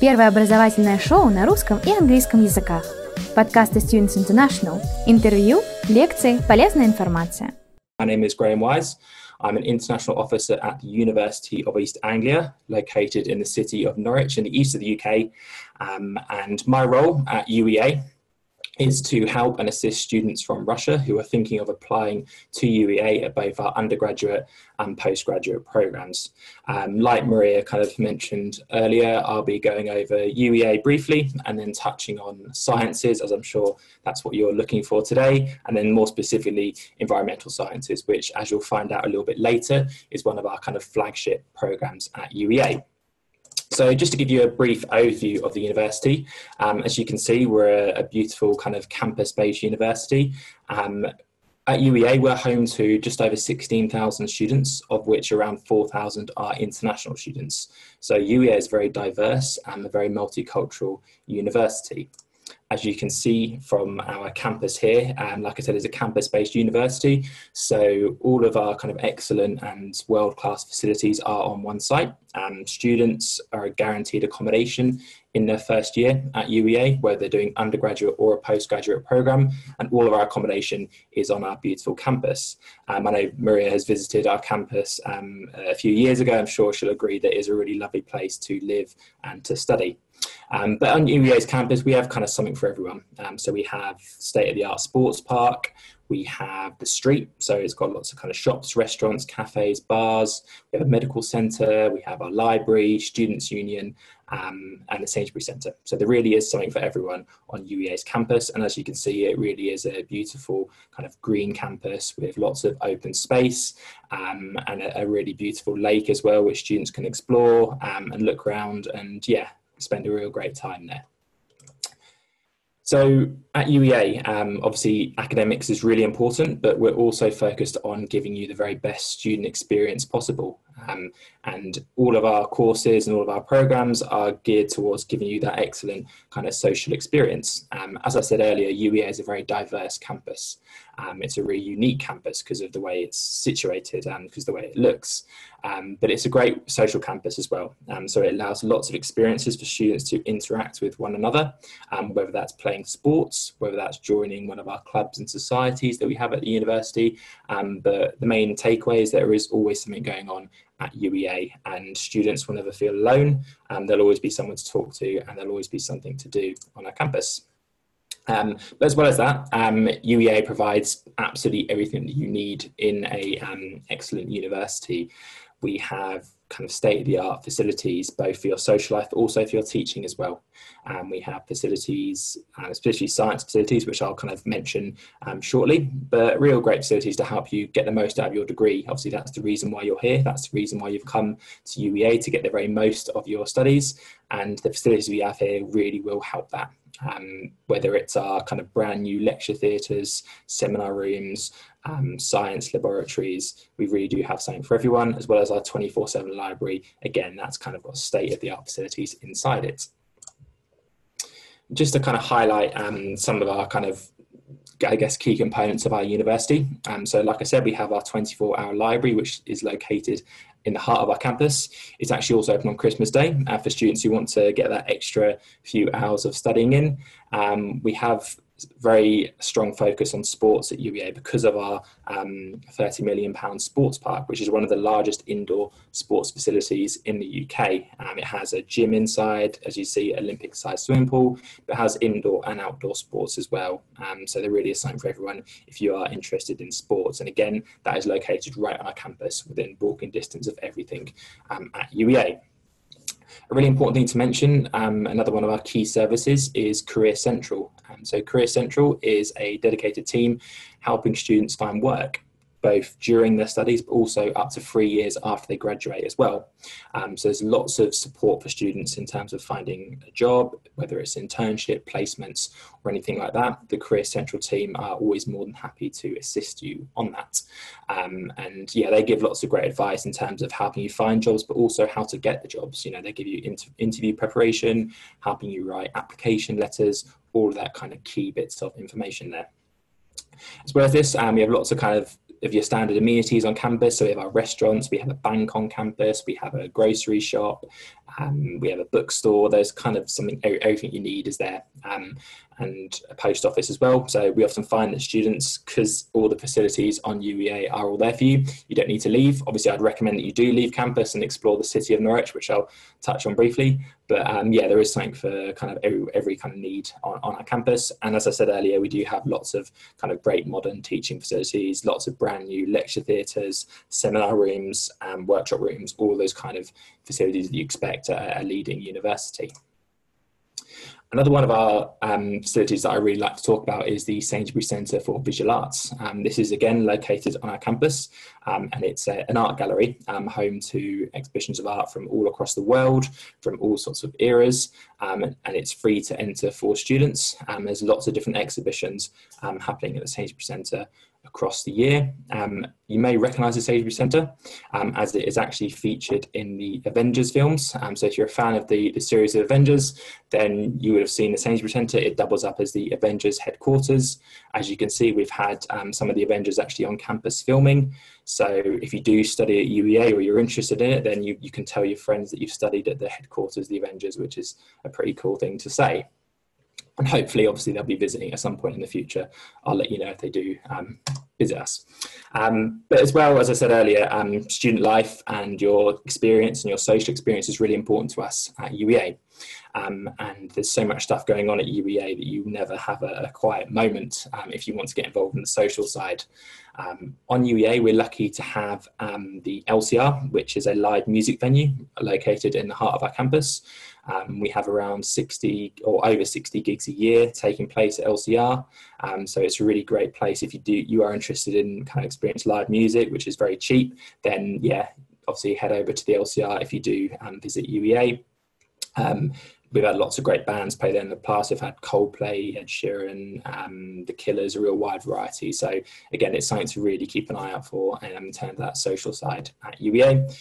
Первое образовательное шоу на русском и английском языках. Подкасты Students International. Интервью, лекции, полезная информация. My name is Graham Wise. I'm an international officer at the University of East Anglia, located in the city of Norwich in the east of the UK. Um, and my role at UEA is to help and assist students from Russia who are thinking of applying to UEA at both our undergraduate and postgraduate programs. Um, like Maria kind of mentioned earlier, I'll be going over UEA briefly and then touching on sciences, as I'm sure that's what you're looking for today, and then more specifically, environmental sciences, which, as you'll find out a little bit later, is one of our kind of flagship programs at UEA. So just to give you a brief overview of the university, um, as you can see, we're a, a beautiful kind of campus-based university. Um, at UEA, we're home to just over 16,000 students, of which around 4,000 are international students. So UEA is very diverse and a very multicultural university as you can see from our campus here, um, like I said, it's a campus-based university. So all of our kind of excellent and world-class facilities are on one site. Um, students are guaranteed accommodation in their first year at UEA, whether they're doing undergraduate or a postgraduate program, and all of our accommodation is on our beautiful campus. Um, I know Maria has visited our campus um, a few years ago. I'm sure she'll agree that it is a really lovely place to live and to study. Um, but on UEA's campus, we have kind of something for everyone. Um, so we have state-of-the-art sports park, we have the street, so it's got lots of kind of shops, restaurants, cafes, bars. We have a medical centre, we have our library, students' union, um, and the Sainsbury Centre. So there really is something for everyone on UEA's campus. And as you can see, it really is a beautiful kind of green campus with lots of open space um, and a, a, really beautiful lake as well, which students can explore um, and look around. And yeah, spend a real great time there. So at UEA, um, obviously academics is really important, but we're also focused on giving you the very best student experience possible. Um, and all of our courses and all of our programs are geared towards giving you that excellent kind of social experience. Um, as I said earlier, UEA is a very diverse campus. Um, it's a really unique campus because of the way it's situated and because the way it looks. Um, but it's a great social campus as well. Um, so it allows lots of experiences for students to interact with one another, um, whether that's playing sports, whether that's joining one of our clubs and societies that we have at the university. but the main takeaway is there is always something going on at UEA and students will never feel alone and there'll always be someone to talk to and there'll always be something to do on our campus. Um, but as well as that, um, UEA provides absolutely everything that you need in a um, excellent university. We have kind of state of the art facilities, both for your social life, but also for your teaching as well. Um, we have facilities, uh, especially science facilities, which I'll kind of mention um, shortly, but real great facilities to help you get the most out of your degree. Obviously, that's the reason why you're here. That's the reason why you've come to UEA to get the very most of your studies. And the facilities we have here really will help that. Um, whether it's our kind of brand new lecture theatres, seminar rooms, um, science laboratories. We really do have something for everyone, as well as our 24 7 library. Again, that's kind of got state of the art facilities inside it. Just to kind of highlight um, some of our kind of I guess key components of our university. Um, so like I said, we have our 24 hour library, which is located in the heart of our campus. It's actually also open on Christmas Day uh, for students who want to get that extra few hours of studying in. Um, we have very strong focus on sports at UEA because of our um, 30 million pound sports park, which is one of the largest indoor sports facilities in the UK. Um, it has a gym inside, as you see, Olympic sized swimming pool, but has indoor and outdoor sports as well. Um, so there really is something for everyone if you are interested in sports. And again, that is located right on our campus within walking distance of everything um, at UEA. A really important thing to mention, um, another one of our key services is Career Central. Um, so Career Central is a dedicated team helping students find work both during their studies, but also up to three years after they graduate as well. Um, so there's lots of support for students in terms of finding a job, whether it's internship, placements, or anything like that. The Career Central team are always more than happy to assist you on that. Um, and yeah, they give lots of great advice in terms of helping you find jobs, but also how to get the jobs. You know, they give you inter- interview preparation, helping you write application letters, all of that kind of key bits of information there. As well as this, um, we have lots of kind of of your standard amenities on campus. So we have our restaurants, we have a bank on campus, we have a grocery shop, Um, we have a bookstore. There's kind of something, everything you need is there. Um, and a post office as well. So we often find that students, because all the facilities on UEA are all there for you, you don't need to leave. Obviously, I'd recommend that you do leave campus and explore the city of Norwich, which I'll touch on briefly. But um, yeah, there is something for kind of every, every kind of need on, on our campus. And as I said earlier, we do have lots of kind of great modern teaching facilities, lots of brand new lecture theatres, seminar rooms, um, workshop rooms, all those kind of facilities that you expect at a leading university. Another one of our um, facilities that I really like to talk about is the Sainsbury Centre for Visual Arts. Um, this is again located on our campus um, and it's a, an art gallery um, home to exhibitions of art from all across the world, from all sorts of eras, um, and, it's free to enter for students. Um, there's lots of different exhibitions happening at the Sainsbury Centre across the year. Um, you may recognise the Sainsbury Centre um, as it is actually featured in the Avengers films. Um, so if you're a fan of the, the series of Avengers, then you would have seen the Sainsbury Centre. It doubles up as the Avengers headquarters. As you can see, we've had um, some of the Avengers actually on campus filming. So if you do study at UEA or you're interested in it, then you, you can tell your friends that you've studied at the headquarters of the Avengers, which is a pretty cool thing to say and hopefully, obviously, they'll be visiting at some point in the future. I'll let you know if they do um, visit us. Um, but as well, as I said earlier, um, student life and your experience and your social experience is really important to us at UEA. Um, and there's so much stuff going on at UEA that you never have a, a quiet moment um, if you want to get involved in the social side. Um, on UEA, we're lucky to have the LCR, which is a live music venue located in the heart of our campus. Um, we have around 60 or over 60 gigs a year taking place at LCR. Um, so it's a really great place if you do you are interested in kind of experience live music, which is very cheap. Then yeah, obviously head over to the LCR if you do um, visit UEA. Um, we've had lots of great bands play there in the past. We've had Coldplay, Ed Sheeran, um, The Killers, a real wide variety. So again, it's something to really keep an eye out for um, in terms of that social side at UEA.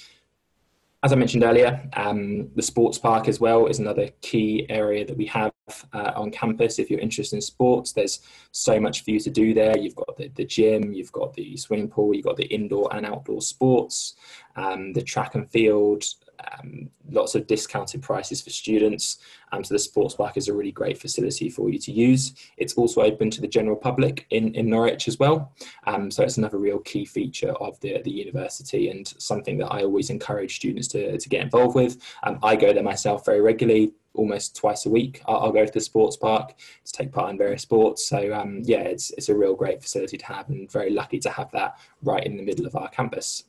As I mentioned earlier, um, the sports park as well is another key area that we have uh, on campus. If you're interested in sports, there's so much for you to do there. You've got the, the gym, you've got the swimming pool, you've got the indoor and outdoor sports, um, the track and field, um, lots of discounted prices for students. Um, so the sports park is a really great facility for you to use. It's also open to the general public in, in Norwich as well. Um, so it's another real key feature of the, the university and something that I always encourage students to, to get involved with. Um, I go there myself very regularly, almost twice a week. I'll, I'll, go to the sports park to take part in various sports. So um, yeah, it's, it's a real great facility to have and very lucky to have that right in the middle of our campus.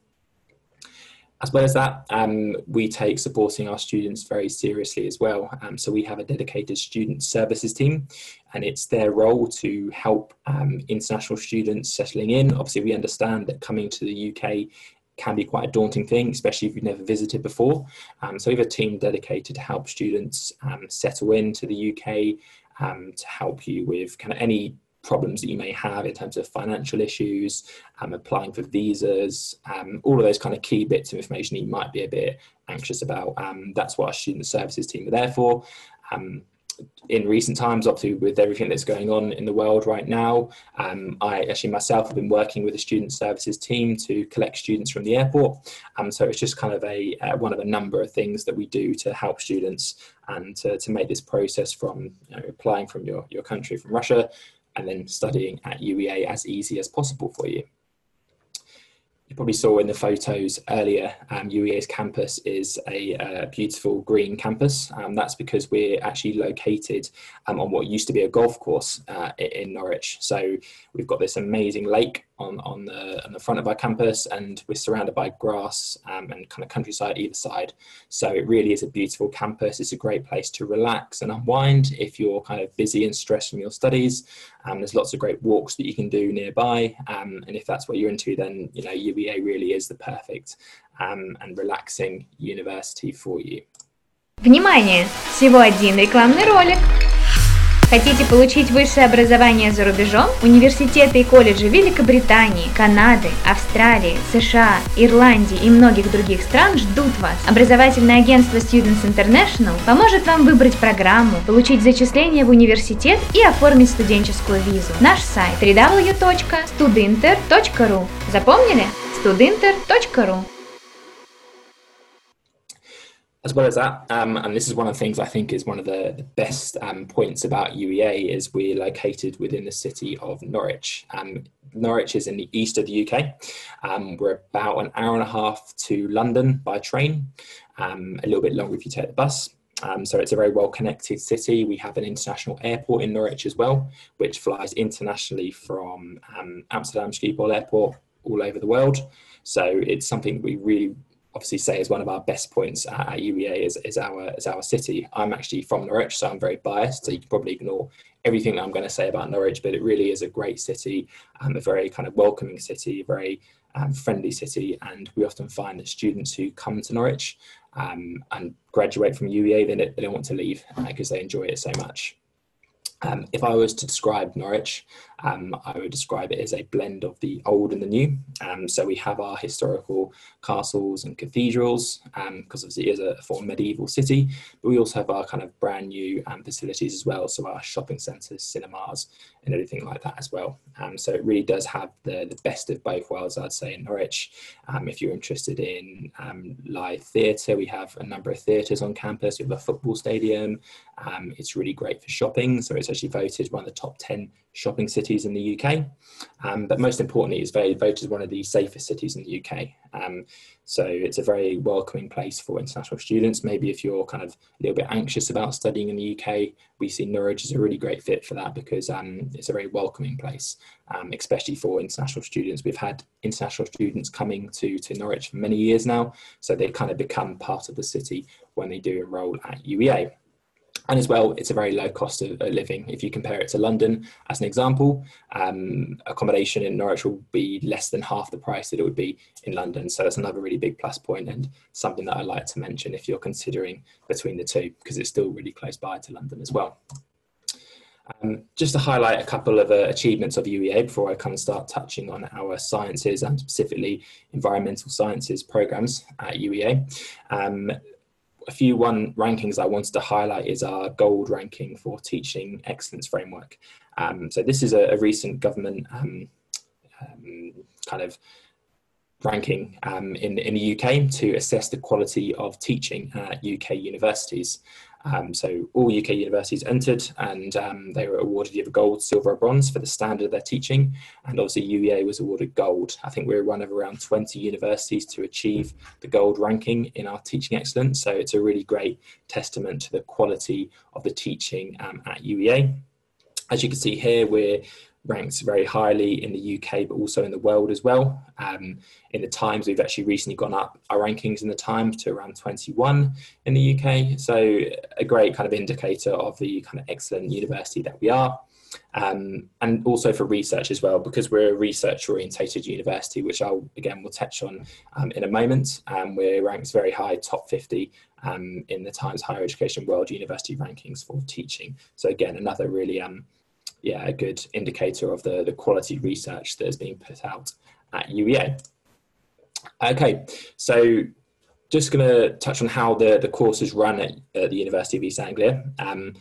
As well as that, um, we take supporting our students very seriously as well. Um, so we have a dedicated student services team, and it's their role to help um, international students settling in. Obviously, we understand that coming to the UK can be quite a daunting thing, especially if you've never visited before. Um, so we have a team dedicated to help students um, settle into the UK, um, to help you with kind of any problems that you may have in terms of financial issues, um, applying for visas, um, all of those kind of key bits of information you might be a bit anxious about. Um, that's what our student services team are there for. Um, in recent times, obviously with everything that's going on in the world right now, um, I actually myself have been working with the student services team to collect students from the airport. Um, so it's just kind of a uh, one of a number of things that we do to help students and to, to make this process from you know, applying from your, your country from Russia and then studying at UEA as easy as possible for you you probably saw in the photos earlier, um, UEA's campus is a, a beautiful green campus. Um, that's because we're actually located um, on what used to be a golf course uh, in Norwich. So we've got this amazing lake on, on, the, on the front of our campus, and we're surrounded by grass um, and kind of countryside either side. So it really is a beautiful campus. It's a great place to relax and unwind if you're kind of busy and stressed from your studies. Um, there's lots of great walks that you can do nearby, um, and if that's what you're into, then you know UEA really is the perfect um, and relaxing university for you. Внимание! Всего один рекламный ролик. Хотите получить высшее образование за рубежом? Университеты и колледжи Великобритании, Канады, Австралии, США, Ирландии и многих других стран ждут вас. Образовательное агентство Students International поможет вам выбрать программу, получить зачисление в университет и оформить студенческую визу. Наш сайт www.studinter.ru Запомнили? studinter.ru as well as that, um, and this is one of the things I think is one of the, the best um, points about UEA is we're located within the city of Norwich. Um, Norwich is in the east of the UK. Um, we're about an hour and a half to London by train, um, a little bit longer if you take the bus. Um, so it's a very well connected city. We have an international airport in Norwich as well, which flies internationally from Amsterdam Schiphol Airport all over the world. So it's something we really obviously say is one of our best points at, UEA is, is our is our city. I'm actually from Norwich, so I'm very biased. So you can probably ignore everything that I'm going to say about Norwich, but it really is a great city, um, a very kind of welcoming city, a very um, friendly city, and we often find that students who come to Norwich um, and graduate from UEA, they, they don't want to leave because uh, they enjoy it so much. Um, if I was to describe Norwich, um, I would describe it as a blend of the old and the new. Um, so we have our historical castles and cathedrals, because um, obviously it is a former medieval city, but we also have our kind of brand new um, facilities as well. So our shopping centres, cinemas, and everything like that as well. Um, so it really does have the, the best of both worlds, I'd say, in Norwich. if you're interested in live theatre, we have a number of theatres on campus. We have a football stadium. it's really great for shopping. So it's actually voted one of the top 10 shopping cities in the UK. Um, but most importantly, it's very voted one of the safest cities in the UK. Um, so it's a very welcoming place for international students. Maybe if you're kind of a little bit anxious about studying in the UK, we see Norwich as a really great fit for that because um, it's a very welcoming place, um, especially for international students. We've had international students coming to, to Norwich for many years now, so they kind of become part of the city when they do enroll at UEA. And as well, it's a very low cost of living. If you compare it to London, as an example, um, accommodation in Norwich will be less than half the price that it would be in London. So that's another really big plus point and something that I like to mention if you're considering between the two, because it's still really close by to London as well. Um, just to highlight a couple of uh, achievements of UEA before I kind of start touching on our sciences and specifically environmental sciences programs at UEA. Um, a few one rankings I wanted to highlight is our gold ranking for teaching excellence framework. Um, so this is a, a recent government um, um, kind of ranking um, in, in the UK to assess the quality of teaching at UK universities. Um, so all UK universities entered and um, they were awarded either gold, silver or bronze for the standard of their teaching. And obviously UEA was awarded gold. I think we are one of around 20 universities to achieve the gold ranking in our teaching excellence. So it's a really great testament to the quality of the teaching um, at UEA. As you can see here, we're ranks very highly in the UK, but also in the world as well. Um, in the Times, we've actually recently gone up our rankings in the Times to around 21 in the UK. So a great kind of indicator of the kind of excellent university that we are. Um, and also for research as well, because we're a research orientated university, which I'll again will touch on um, in a moment. Um, we're ranked very high, top 50 um, in the Times Higher Education World University rankings for teaching. So again, another really um, yeah, a good indicator of the, the quality research that is being put out at UEA. Okay, so just going to touch on how the, the courses run at, at the University of East Anglia. Um,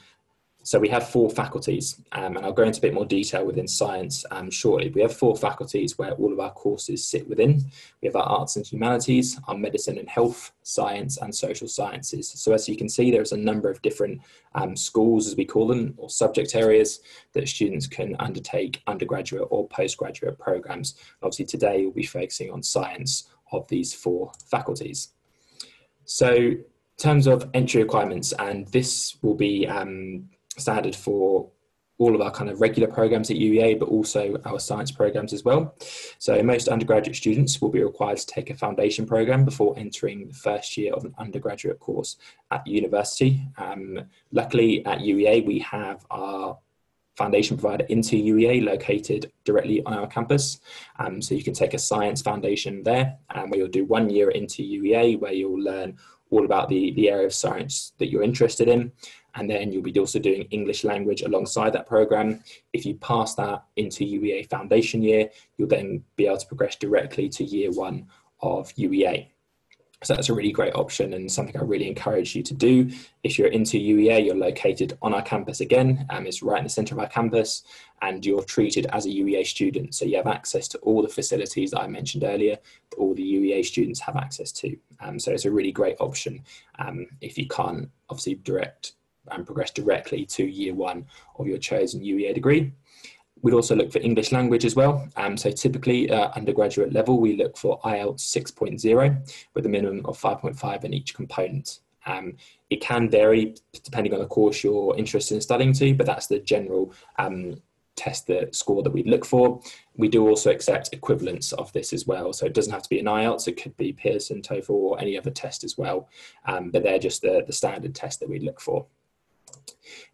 so we have four faculties, um, and I'll go into a bit more detail within science um, shortly. We have four faculties where all of our courses sit within. We have our arts and humanities, our medicine and health, science, and social sciences. So as you can see, there's a number of different um, schools, as we call them, or subject areas that students can undertake undergraduate or postgraduate programs. Obviously, today we'll be focusing on science of these four faculties. So in terms of entry requirements, and this will be um, standard for all of our kind of regular programs at UEA, but also our science programs as well. So most undergraduate students will be required to take a foundation program before entering the first year of an undergraduate course at university. Um, luckily at UEA, we have our foundation provider INTO UEA located directly on our campus. Um, so you can take a science foundation there um, where you'll do one year into UEA where you'll learn all about the, the area of science that you're interested in and then you'll be also doing English language alongside that program. If you pass that INTO UEA foundation year, you'll then be able to progress directly to year one of UEA. So that's a really great option and something I really encourage you to do. If you're into UEA, you're located on our campus again. Um, it's right in the centre of our campus and you're treated as a UEA student. So you have access to all the facilities that I mentioned earlier, that all the UEA students have access to. Um, so it's a really great option um, if you can't obviously direct and progress directly to year one of your chosen UEA degree. We'd also look for English language as well. Um, so typically uh, undergraduate level, we look for IELTS 6.0 with a minimum of 5.5 in each component. Um, it can vary depending on the course you're interested in studying to, but that's the general um, test the score that we look for. We do also accept equivalents of this as well. So it doesn't have to be an IELTS, it could be Pearson, TOEFL, or any other test as well. Um, but they're just the, the standard test that we look for.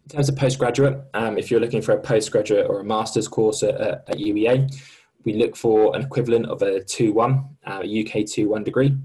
In terms of postgraduate, um, if you're looking for a postgraduate or a master's course at, at UEA, we look for an equivalent of a 2-1, uh, UK 2-1 degree.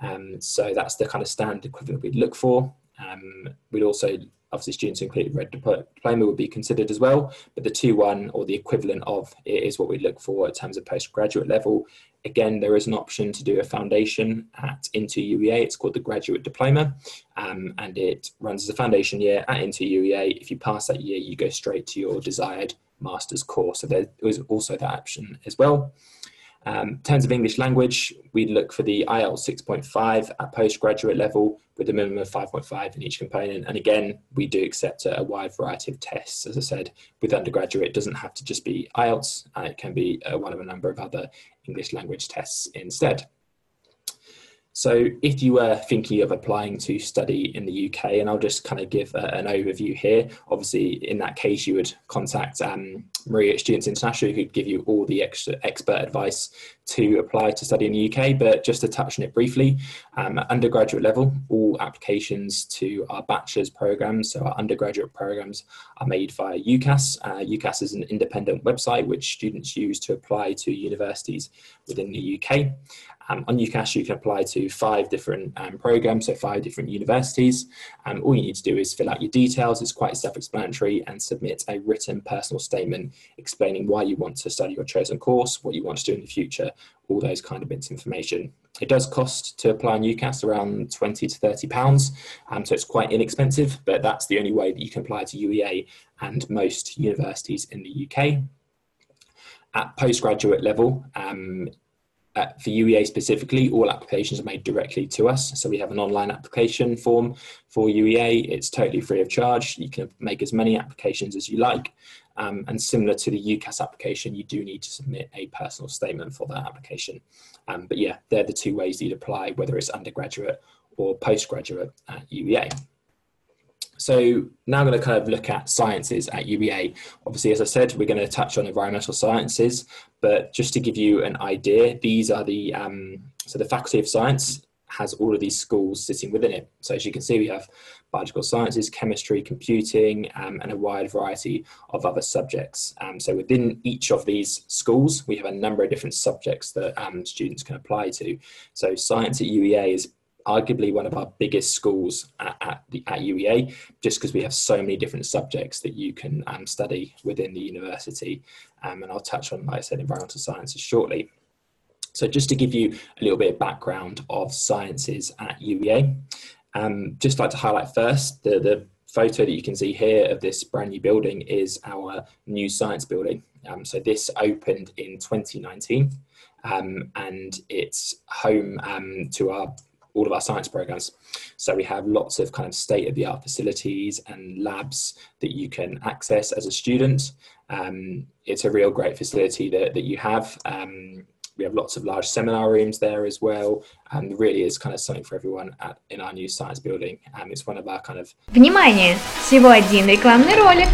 Um, so that's the kind of standard equivalent we'd look for. Um, we'd also obviously students who included red diploma would be considered as well, but the 2-1 or the equivalent of it is what we look for in terms of postgraduate level. Again, there is an option to do a foundation at Into UEA. It's called the Graduate Diploma, um, and it runs as a foundation year at Into UEA. If you pass that year, you go straight to your desired master's course. So there is also that option as well. Um, in terms of English language, we look for the IELTS 6.5 at postgraduate level with a minimum of 5.5 in each component. And again, we do accept a, wide variety of tests. As I said, with undergraduate, it doesn't have to just be IELTS, uh, it can be uh, one of a number of other English language tests instead. So, if you were thinking of applying to study in the UK, and I'll just kind of give a, an overview here. Obviously, in that case, you would contact um, Maria Students International, who could give you all the extra expert advice to apply to study in the UK. But just to touch on it briefly, um, at undergraduate level, all applications to our bachelor's programs, so our undergraduate programs, are made via UCAS. Uh, UCAS is an independent website which students use to apply to universities within the UK. Um, on UCAS, you can apply to five different um, programs, so five different universities. Um, all you need to do is fill out your details. It's quite self-explanatory and submit a written personal statement explaining why you want to study your chosen course, what you want to do in the future, all those kind of bits of information. It does cost to apply on UCAS around 20 to 30 pounds, um, so it's quite inexpensive, but that's the only way that you can apply to UEA and most universities in the UK. At postgraduate level, um, for UEA specifically, all applications are made directly to us. So we have an online application form for UEA. It's totally free of charge. You can make as many applications as you like. Um, and similar to the UCAS application, you do need to submit a personal statement for that application. Um, but yeah, they're the two ways you'd apply, whether it's undergraduate or postgraduate at UEA. So now I'm going to kind of look at sciences at UEA. Obviously, as I said, we're going to touch on environmental sciences, but just to give you an idea, these are the, um, so the Faculty of Science has all of these schools sitting within it. So as you can see, we have biological sciences, chemistry, computing, um, and a wide variety of other subjects. Um, so within each of these schools, we have a number of different subjects that um, students can apply to. So science at UEA is arguably one of our biggest schools at, at, the, at UEA, just because we have so many different subjects that you can um, study within the university. Um, and I'll touch on, like I said, environmental sciences shortly. So just to give you a little bit of background of sciences at UEA, um, just like to highlight first the, the photo that you can see here of this brand new building is our new science building. Um, so this opened in 2019 um, and it's home um, to our all of our science programs. So we have lots of kind of state of the art facilities and labs that you can access as a student. Um, it's a real great facility that, that you have. Um, we have lots of large seminar rooms there as well, and really is kind of something for everyone at, in our new science building. Um, it's one of our kind of. Внимание! Всего один рекламный ролик.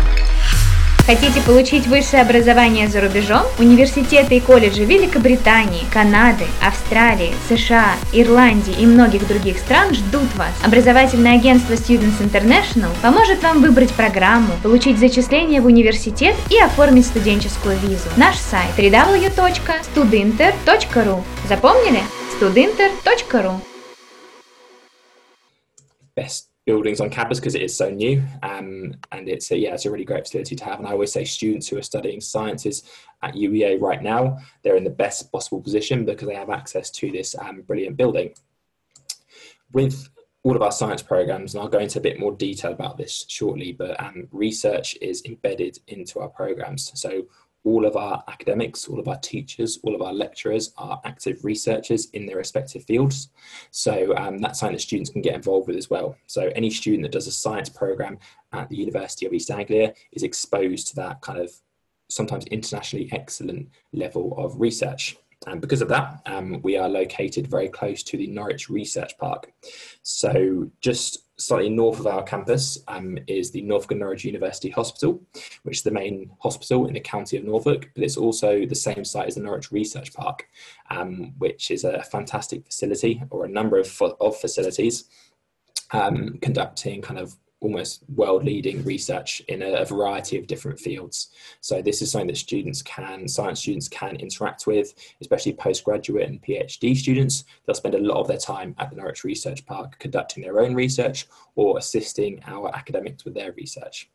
Хотите получить высшее образование за рубежом? Университеты и колледжи Великобритании, Канады, Австралии, США, Ирландии и многих других стран ждут вас. Образовательное агентство Students International поможет вам выбрать программу, получить зачисление в университет и оформить студенческую визу. Наш сайт www.studinter.ru Запомнили? studinter.ru Best buildings on campus because it is so new um, and it's a, yeah it's a really great facility to have and i always say students who are studying sciences at uea right now they're in the best possible position because they have access to this um, brilliant building with all of our science programs, and I'll go into a bit more detail about this shortly, but um, research is embedded into our programs. So all of our academics, all of our teachers, all of our lecturers are active researchers in their respective fields. So um, that's something that students can get involved with as well. So any student that does a science program at the University of East Anglia is exposed to that kind of sometimes internationally excellent level of research. And because of that, um, we are located very close to the Norwich Research Park. So just slightly north of our campus um, is the Norfolk and Norwich University Hospital, which is the main hospital in the county of Norfolk, but it's also the same site as the Norwich Research Park, um, which is a fantastic facility or a number of, of facilities um, conducting kind of almost world leading research in a, variety of different fields. So this is something that students can, science students can interact with, especially postgraduate and PhD students. They'll spend a lot of their time at the Norwich Research Park conducting their own research or assisting our academics with their research.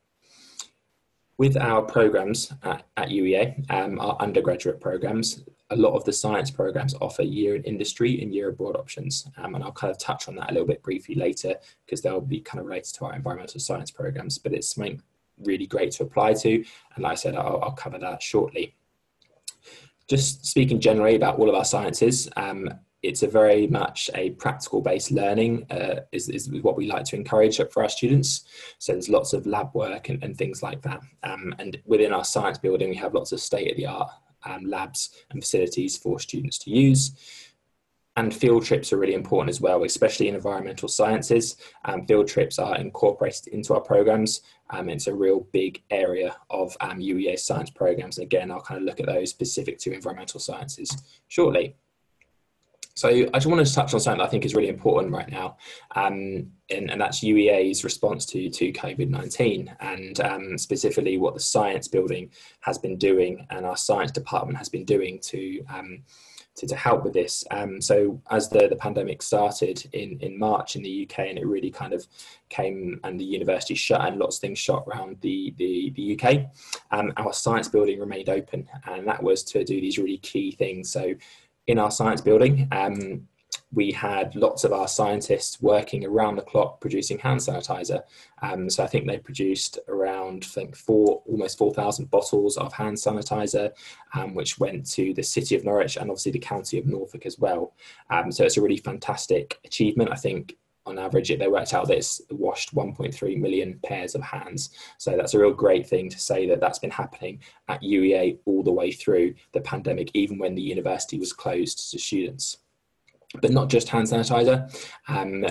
With our programs at, at UEA, um, our undergraduate programs, a lot of the science programs offer year in industry and year abroad options. Um, and I'll kind of touch on that a little bit briefly later because they'll be kind of related to our environmental science programs, but it's something really great to apply to. And like I said, I'll, I'll cover that shortly. Just speaking generally about all of our sciences, um, it's a very much a practical based learning uh, is, is what we like to encourage for our students so there's lots of lab work and, and things like that um, and within our science building we have lots of state of the art um, labs and facilities for students to use. And field trips are really important as well, especially in environmental sciences. Um, field trips are incorporated into our programs. Um, it's a real big area of um, UEA science programs. And again, I'll kind of look at those specific to environmental sciences shortly. So I just wanted to touch on something that I think is really important right now, um, and, and, that's UEA's response to, to COVID-19 and um, specifically what the science building has been doing and our science department has been doing to, um, to, to, help with this. Um, so as the, the pandemic started in, in March in the UK and it really kind of came and the university shut and lots of things shut around the, the, the UK, um, our science building remained open and that was to do these really key things. So in our science building, um, we had lots of our scientists working around the clock producing hand sanitizer. Um, so I think they produced around, I think, four, almost 4,000 bottles of hand sanitizer, um, which went to the city of Norwich and obviously the county of Norfolk as well. Um, so it's a really fantastic achievement. I think on average, they worked out that it's washed 1.3 million pairs of hands. So that's a real great thing to say that that's been happening at UEA all the way through the pandemic, even when the university was closed to students. But not just hand sanitizer. Um,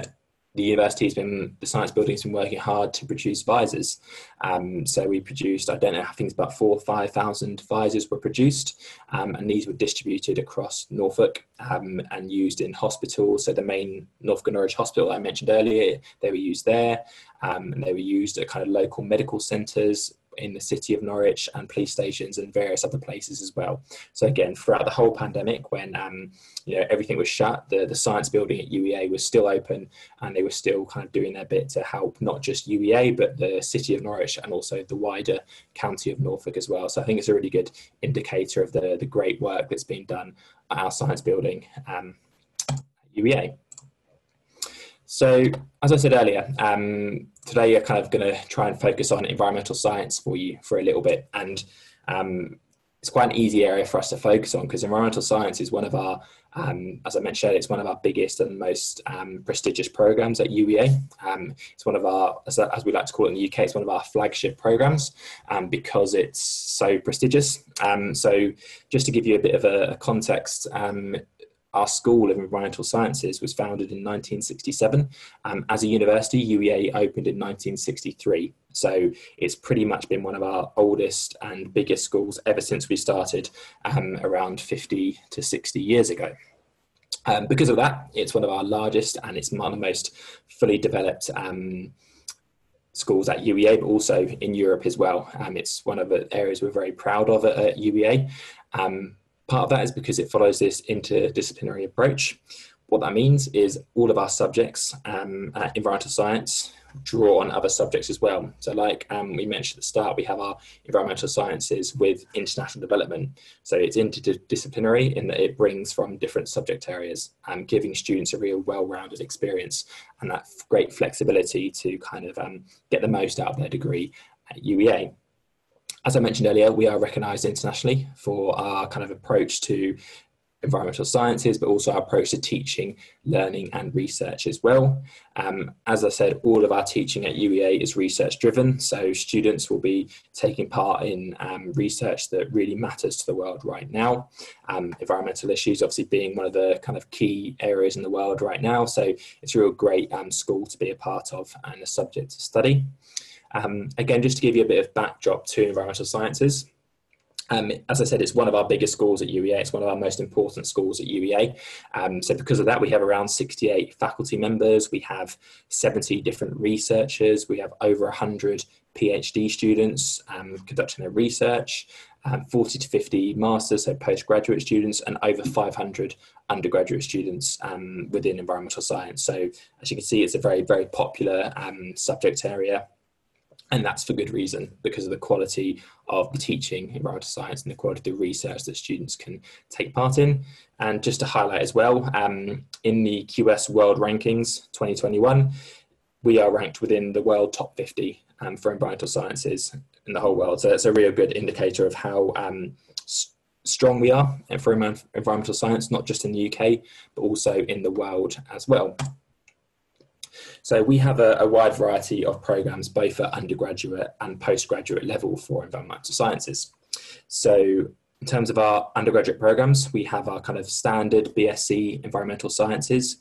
the university has been, the science building has been working hard to produce visors. Um, so we produced, I don't know, I think it's about four or 5,000 visors were produced, um, and these were distributed across Norfolk um, and used in hospitals. So the main Norfolk and Norwich Hospital I mentioned earlier, they were used there, um, and they were used at kind of local medical centres, in the city of Norwich and police stations and various other places as well. So again, throughout the whole pandemic, when um, you know everything was shut, the the science building at UEA was still open, and they were still kind of doing their bit to help not just UEA but the city of Norwich and also the wider county of Norfolk as well. So I think it's a really good indicator of the the great work that's been done at our science building um, at UEA. So, as I said earlier, um, today you're kind of going to try and focus on environmental science for you for a little bit. And um, it's quite an easy area for us to focus on because environmental science is one of our, um, as I mentioned, it's one of our biggest and most um, prestigious programs at UEA. Um, it's one of our, as, as, we like to call it in the UK, it's one of our flagship programs um, because it's so prestigious. So just to give you a bit of a, a context, our School of Environmental Sciences was founded in 1967. Um, as a university, UEA opened in 1963. So it's pretty much been one of our oldest and biggest schools ever since we started um, around 50 to 60 years ago. Um, because of that, it's one of our largest and it's one of the most fully developed um, schools at UEA, but also in Europe as well. Um, it's one of the areas we're very proud of at, at UEA. Um, Part of that is because it follows this interdisciplinary approach. what that means is all of our subjects um, at environmental science draw on other subjects as well. So, like um, we mentioned at the start, we have our environmental sciences with international development. So, it's interdisciplinary in that it brings from different subject areas, um, giving students a real well rounded experience and that great flexibility to kind of um, get the most out of their degree at UEA. As I mentioned earlier, we are recognised internationally for our kind of approach to environmental sciences, but also our approach to teaching, learning, and research as well. Um, as I said, all of our teaching at UEA is research driven, so students will be taking part in um, research that really matters to the world right now. Um, environmental issues, obviously, being one of the kind of key areas in the world right now, so it's a real great um, school to be a part of and a subject to study. Um, again, just to give you a bit of backdrop to environmental sciences, um, as I said, it's one of our biggest schools at UEA. It's one of our most important schools at UEA. Um, so because of that, we have around 68 faculty members. We have 70 different researchers. We have over 100 PhD students um, conducting their research, um, 40 to 50 masters, so postgraduate students, and over 500 undergraduate students um, within environmental science. So as you can see, it's a very, very popular um, subject area and that's for good reason because of the quality of the teaching in environmental science and the quality of the research that students can take part in. And just to highlight as well, um, in the QS World Rankings 2021, we are ranked within the world top 50 um, for environmental sciences in the whole world. So it's a real good indicator of how um, strong we are for environmental science, not just in the UK, but also in the world as well. So we have a, a wide variety of programs, both at undergraduate and postgraduate level for environmental sciences. So in terms of our undergraduate programs, we have our kind of standard BSc environmental sciences.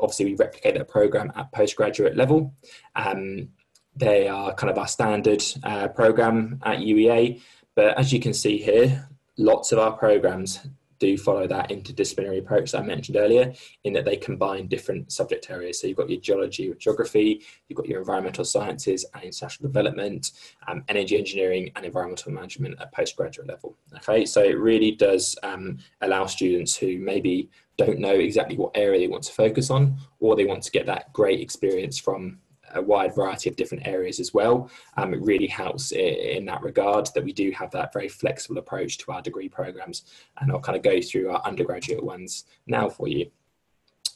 Obviously, we replicate that program at postgraduate level. Um, they are kind of our standard uh, program at UEA. But as you can see here, lots of our programs do follow that interdisciplinary approach that I mentioned earlier, in that they combine different subject areas. So you've got your geology geography, you've got your environmental sciences and international development, um, energy engineering and environmental management at postgraduate level. Okay, so it really does um, allow students who maybe don't know exactly what area they want to focus on, or they want to get that great experience from a wide variety of different areas as well. Um, it really helps in that regard that we do have that very flexible approach to our degree programs. And I'll kind of go through our undergraduate ones now for you.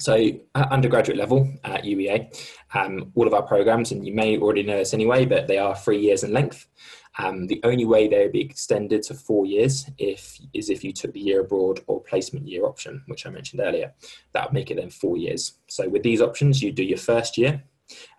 So at undergraduate level at UEA, um, all of our programs, and you may already know this anyway, but they are three years in length. Um, the only way they would be extended to four years if is if you took the year abroad or placement year option, which I mentioned earlier. That would make it then four years. So with these options, you do your first year,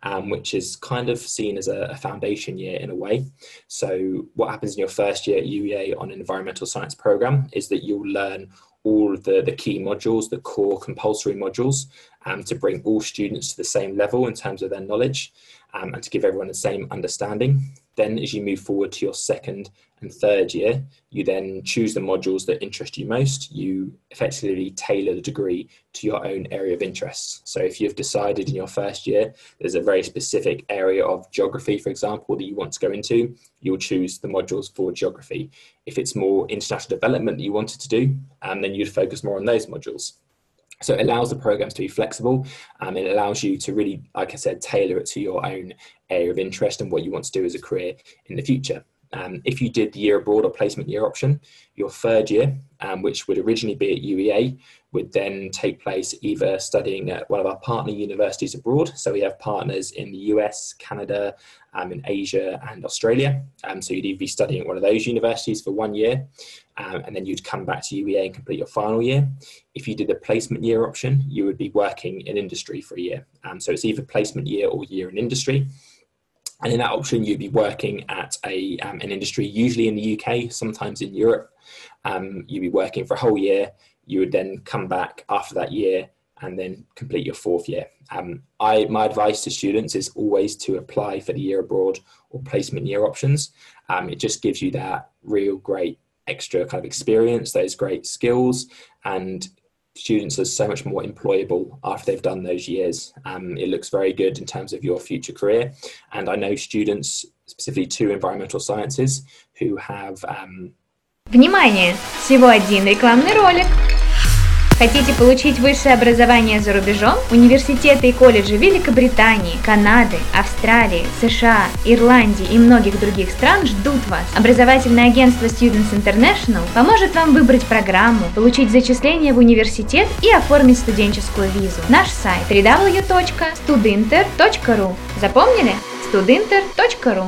um, which is kind of seen as a, a, foundation year in a way. So, what happens in your first year at UEA on an environmental science program is that you'll learn all the, the key modules, the core compulsory modules, um, to bring all students to the same level in terms of their knowledge um, and to give everyone the same understanding. Then, as you move forward to your second and third year, you then choose the modules that interest you most. You effectively tailor the degree to your own area of interest. So, if you've decided in your first year there's a very specific area of geography, for example, that you want to go into, you'll choose the modules for geography. If it's more international development that you wanted to do, um, then you'd focus more on those modules. So it allows the programs to be flexible. Um, it allows you to really, like I said, tailor it to your own area of interest and what you want to do as a career in the future. Um, if you did the year abroad or placement year option, your third year, um, which would originally be at UEA, would then take place either studying at one of our partner universities abroad. So we have partners in the US, Canada, um, in Asia, and Australia. Um, so you'd either be studying at one of those universities for one year, um, and then you'd come back to UEA and complete your final year. If you did the placement year option, you would be working in industry for a year. Um, so it's either placement year or year in industry. And in that option, you'd be working at a, um, an industry, usually in the UK, sometimes in Europe. Um, you'd be working for a whole year. You would then come back after that year and then complete your fourth year. Um, I, my advice to students is always to apply for the year abroad or placement year options. Um, it just gives you that real great extra kind of experience, those great skills, and students are so much more employable after they've done those years. Um, it looks very good in terms of your future career. And I know students, specifically to environmental sciences, who have. Um... Внимание! Всего один рекламный ролик. Хотите получить высшее образование за рубежом? Университеты и колледжи Великобритании, Канады, Австралии, США, Ирландии и многих других стран ждут вас. Образовательное агентство Students International поможет вам выбрать программу, получить зачисление в университет и оформить студенческую визу. Наш сайт www.studinter.ru Запомнили? studinter.ru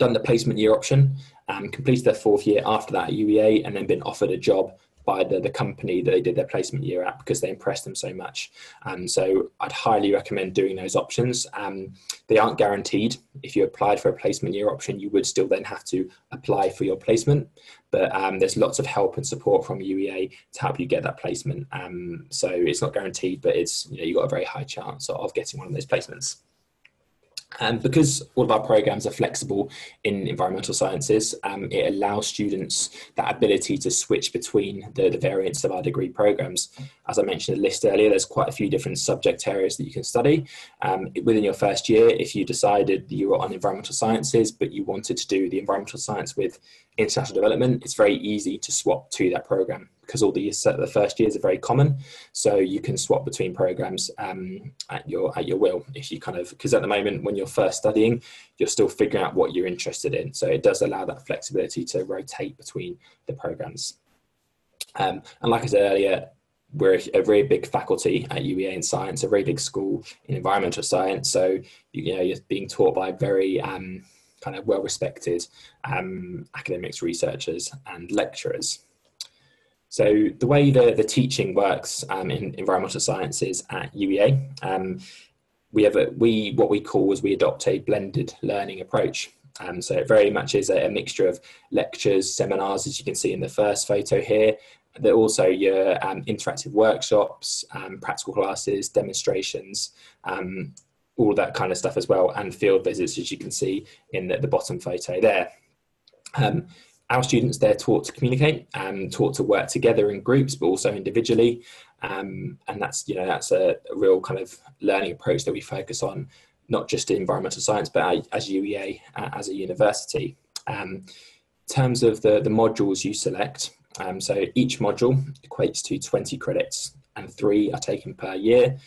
Done the placement year option, um, completed their fourth year after that at UEA and then been offered a job by the, the company that they did their placement year at because they impressed them so much. Um, so I'd highly recommend doing those options. Um, they aren't guaranteed. If you applied for a placement year option, you would still then have to apply for your placement. But um, there's lots of help and support from UEA to help you get that placement. Um, so it's not guaranteed, but it's you know you've got a very high chance of getting one of those placements. And because all of our programs are flexible in environmental sciences, um, it allows students that ability to switch between the, the variants of our degree programs. As I mentioned the list earlier, there's quite a few different subject areas that you can study. Um, within your first year, if you decided you were on environmental sciences, but you wanted to do the environmental science with international development, it's very easy to swap to that program because all the, the first years are very common. So you can swap between programs um, at your at your will if you kind of because at the moment when you're first studying, you're still figuring out what you're interested in. So it does allow that flexibility to rotate between the programs. Um, and like I said earlier, we're a very big faculty at UEA in science, a very big school in environmental science. So you know you're being taught by very um, kind of well respected um, academics, researchers, and lecturers. So the way the, the teaching works um, in environmental sciences at UEA, um, we have a, we what we call is we adopt a blended learning approach. Um, so it very much is a, a, mixture of lectures, seminars, as you can see in the first photo here. There also your um, interactive workshops, um, practical classes, demonstrations, um, all that kind of stuff as well, and field visits, as you can see in the, the bottom photo there. Um, our students they're taught to communicate and taught to work together in groups but also individually. Um, and that's you know that's a, a, real kind of learning approach that we focus on not just in environmental science but as UEA uh, as a university. Um, in terms of the the modules you select um, so each module equates to 20 credits and three are taken per year.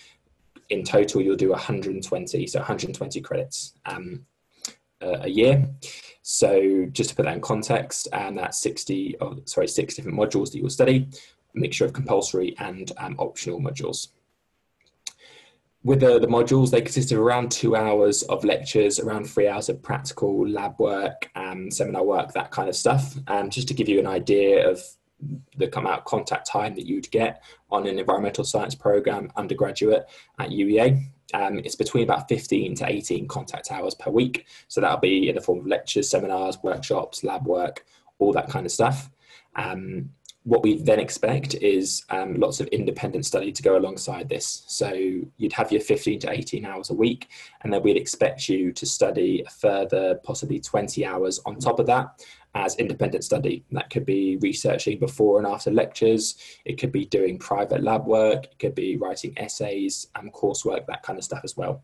In total you'll do 120 so 120 credits um, a year so just to put that in context, and that's 60, oh, sorry, six different modules that you will study, a mixture of compulsory and um, optional modules. With the, the modules, they consist of around two hours of lectures, around three hours of practical lab work, and seminar work, that kind of stuff. And just to give you an idea of the come out contact time that you'd get on an environmental science program undergraduate at UEA. Um, it's between about 15 to 18 contact hours per week. So that'll be in the form of lectures, seminars, workshops, lab work, all that kind of stuff. Um, what we then expect is um, lots of independent study to go alongside this. So you'd have your 15 to 18 hours a week, and then we'd expect you to study a further possibly 20 hours on top of that as independent study. That could be researching before and after lectures, it could be doing private lab work, it could be writing essays and coursework, that kind of stuff as well.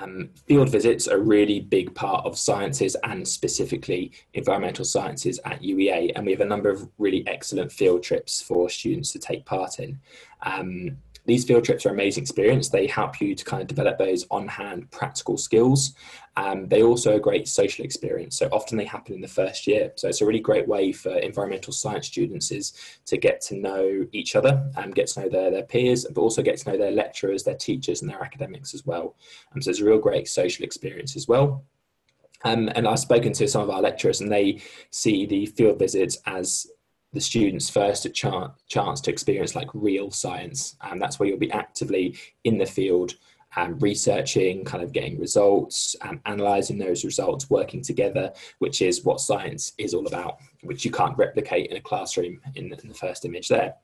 Um, field visits are a really big part of sciences and specifically environmental sciences at UEA, and we have a number of really excellent field trips for students to take part in. Um, these field trips are amazing experience. They help you to kind of develop those on-hand practical skills. Um, they also a great social experience. So often they happen in the first year. So it's a really great way for environmental science students is to get to know each other and get to know their, their peers, but also get to know their lecturers, their teachers and their academics as well. Um, so it's a real great social experience as well. Um, and I've spoken to some of our lecturers and they see the field visits as the students first a chance, chance to experience like real science and that's where you'll be actively in the field um, researching kind of getting results and analyzing those results working together which is what science is all about which you can't replicate in a classroom in, in the first image there.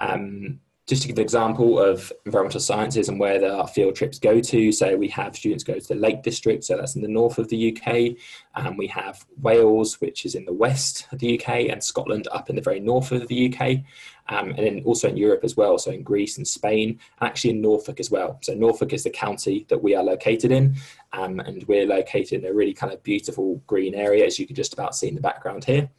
Um, just to give an example of environmental sciences and where our field trips go to, so we have students go to the Lake District, so that's in the north of the UK, and we have Wales, which is in the west of the UK, and Scotland up in the very north of the UK, um, and then also in Europe as well, so in Greece and Spain, and actually in Norfolk as well. So Norfolk is the county that we are located in, um, and we're located in a really kind of beautiful green area, as you can just about see in the background here.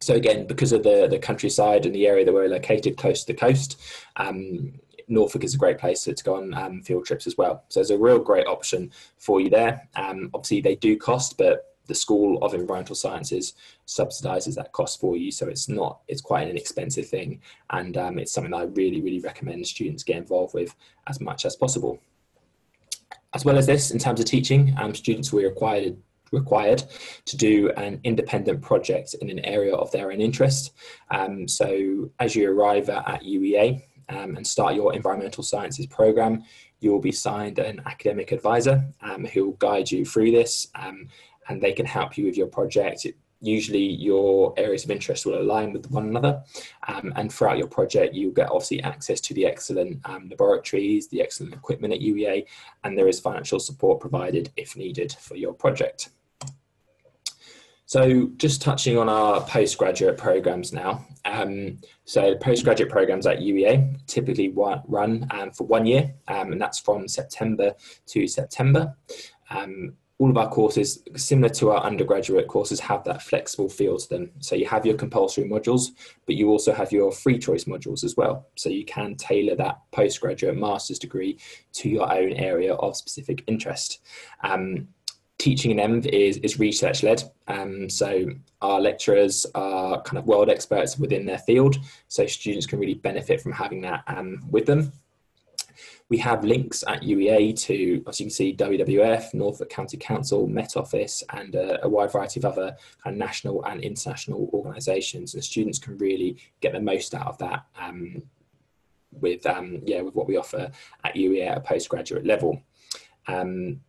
So again, because of the, the countryside and the area that we're located close to the coast, um, Norfolk is a great place to, go on um, field trips as well. So it's a real great option for you there. Um, obviously, they do cost, but the School of Environmental Sciences subsidises that cost for you. So it's not, it's quite an inexpensive thing. And um, it's something that I really, really recommend students get involved with as much as possible. As well as this, in terms of teaching, um, students will be required required to do an independent project in an area of their own interest. Um, so as you arrive at, UEA um, and start your environmental sciences program, you will be signed an academic advisor um, who will guide you through this um, and they can help you with your project. It, usually your areas of interest will align with one another um, and throughout your project you'll get obviously access to the excellent um, laboratories the excellent equipment at UEA and there is financial support provided if needed for your project so just touching on our postgraduate programs now. Um, so postgraduate programs at UEA typically run um, for one year, um, and that's from September to September. Um, all of our courses, similar to our undergraduate courses, have that flexible feel to them. So you have your compulsory modules, but you also have your free choice modules as well. So you can tailor that postgraduate master's degree to your own area of specific interest. Um, teaching in ENV is, is research led. Um, so our lecturers are kind of world experts within their field. So students can really benefit from having that um, with them. We have links at UEA to, as you can see, WWF, Norfolk County Council, Met Office, and a, a wide variety of other kind of national and international organisations. And students can really get the most out of that um, with, um, yeah, with what we offer at UEA at a postgraduate level. Um,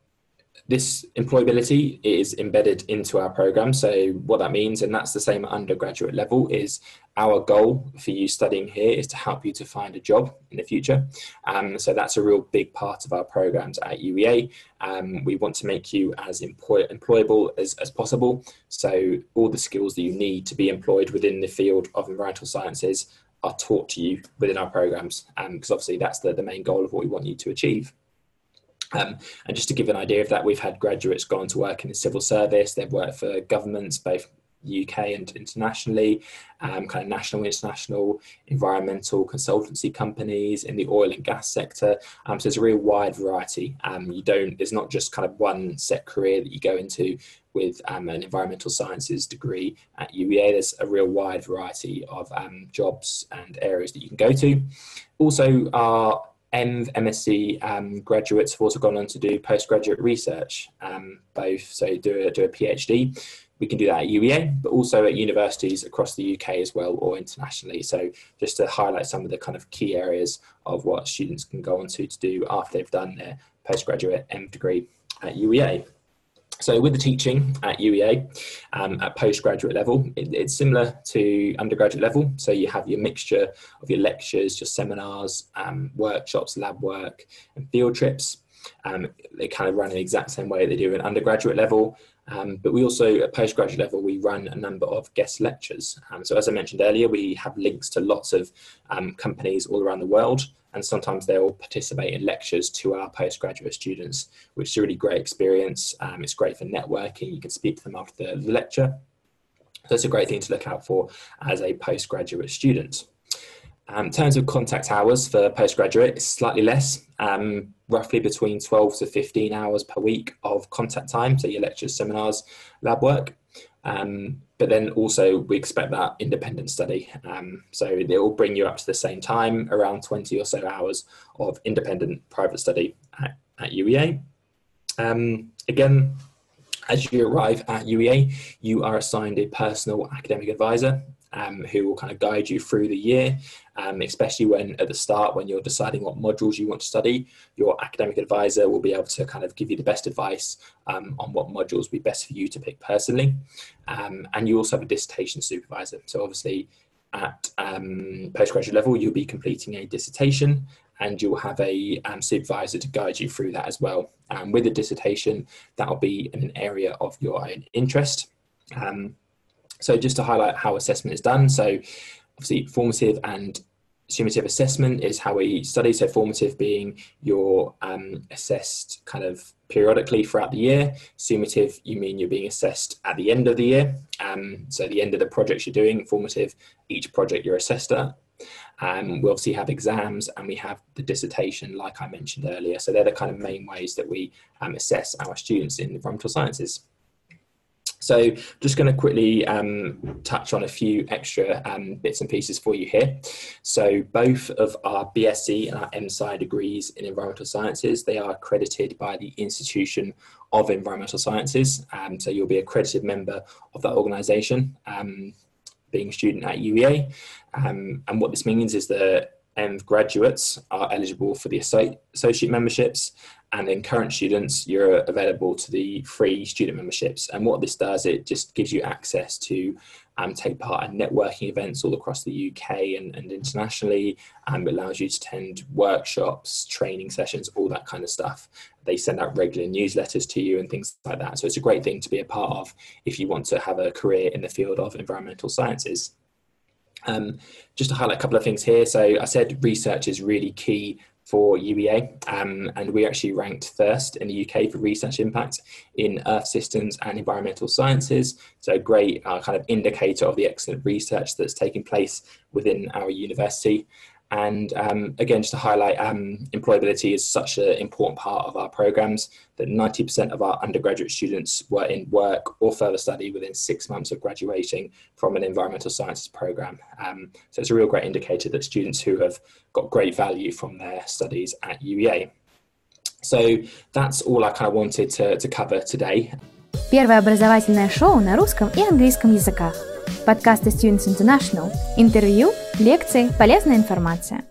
this employability is embedded into our program. So what that means, and that's the same at undergraduate level, is our goal for you studying here is to help you to find a job in the future. Um, so that's a real big part of our programs at UEA. Um, we want to make you as employ employable as, as possible. So all the skills that you need to be employed within the field of environmental sciences are taught to you within our programs, because um, obviously that's the, the main goal of what we want you to achieve. Um, and just to give an idea of that, we've had graduates go on to work in the civil service. They've worked for governments, both UK and internationally, um, kind of national, international, environmental consultancy companies in the oil and gas sector. Um, so there's a real wide variety. Um, you don't, there's not just kind of one set career that you go into with um, an environmental sciences degree at UEA. There's a real wide variety of um, jobs and areas that you can go to. Also, our ENV, MSc um, graduates have also gone on to do postgraduate research, um, both so do a, do a PhD. We can do that at UEA, but also at universities across the UK as well or internationally. So just to highlight some of the kind of key areas of what students can go on to to do after they've done their postgraduate M degree at UEA. So with the teaching at UEA um, at postgraduate level, it, it's similar to undergraduate level. So you have your mixture of your lectures, your seminars, um, workshops, lab work, and field trips. Um, they kind of run in the exact same way they do at undergraduate level. Um, but we also, at postgraduate level, we run a number of guest lectures. Um, so as I mentioned earlier, we have links to lots of um, companies all around the world and sometimes they'll participate in lectures to our postgraduate students, which is a really great experience. Um, it's great for networking. You can speak to them after the lecture. So it's a great thing to look out for as a postgraduate student. Um, in terms of contact hours for postgraduate, it's slightly less, um, roughly between 12 to 15 hours per week of contact time, so your lectures, seminars, lab work. Um, but then also we expect that independent study. Um, so it will bring you up to the same time, around 20 or so hours of independent private study at, at UEA. Um, again, as you arrive at UEA, you are assigned a personal academic advisor um, who will kind of guide you through the year, um, especially when at the start, when you're deciding what modules you want to study, your academic advisor will be able to kind of give you the best advice um, on what modules will be best for you to pick personally. Um, and you also have a dissertation supervisor. So obviously at um, postgraduate level, you'll be completing a dissertation and you'll have a um, supervisor to guide you through that as well. Um, with a dissertation, that'll be in an area of your own interest. Um, so just to highlight how assessment is done, so obviously formative and summative assessment is how we study. So formative being you're um, assessed kind of periodically throughout the year. Summative, you mean you're being assessed at the end of the year. Um, so the end of the projects you're doing. Formative, each project you're assessed at. Um, we obviously have exams and we have the dissertation, like I mentioned earlier. So they're the kind of main ways that we um, assess our students in environmental sciences. So just going to quickly um, touch on a few extra um, bits and pieces for you here. So both of our BSc and our MSci degrees in environmental sciences, they are accredited by the Institution of Environmental Sciences. Um, so you'll be accredited member of that organisation, um, being a student at UEA. Um, and what this means is that ENV graduates are eligible for the associate memberships and then current students you're available to the free student memberships. And what this does it just gives you access to um, take part in networking events all across the uk and, and internationally. And it allows you to attend workshops training sessions all that kind of stuff. They send out regular newsletters to you and things like that. So it's a great thing to be a part of if you want to have a career in the field of environmental sciences um, just to highlight a couple of things here. So I said research is really key for UEA, um, and we actually ranked first in the UK for research impact in Earth systems and environmental sciences. So, great uh, kind of indicator of the excellent research that's taking place within our university. And um, again, just to highlight, um, employability is such an important part of our programs that 90% of our undergraduate students were in work or further study within six months of graduating from an environmental sciences program. Um, so it's a real great indicator that students who have got great value from their studies at UEA. So that's all I kind of wanted to, to cover today. Первое образовательное шоу на русском и английском языках. Подкасты Students International. Интервью, лекции, полезная информация.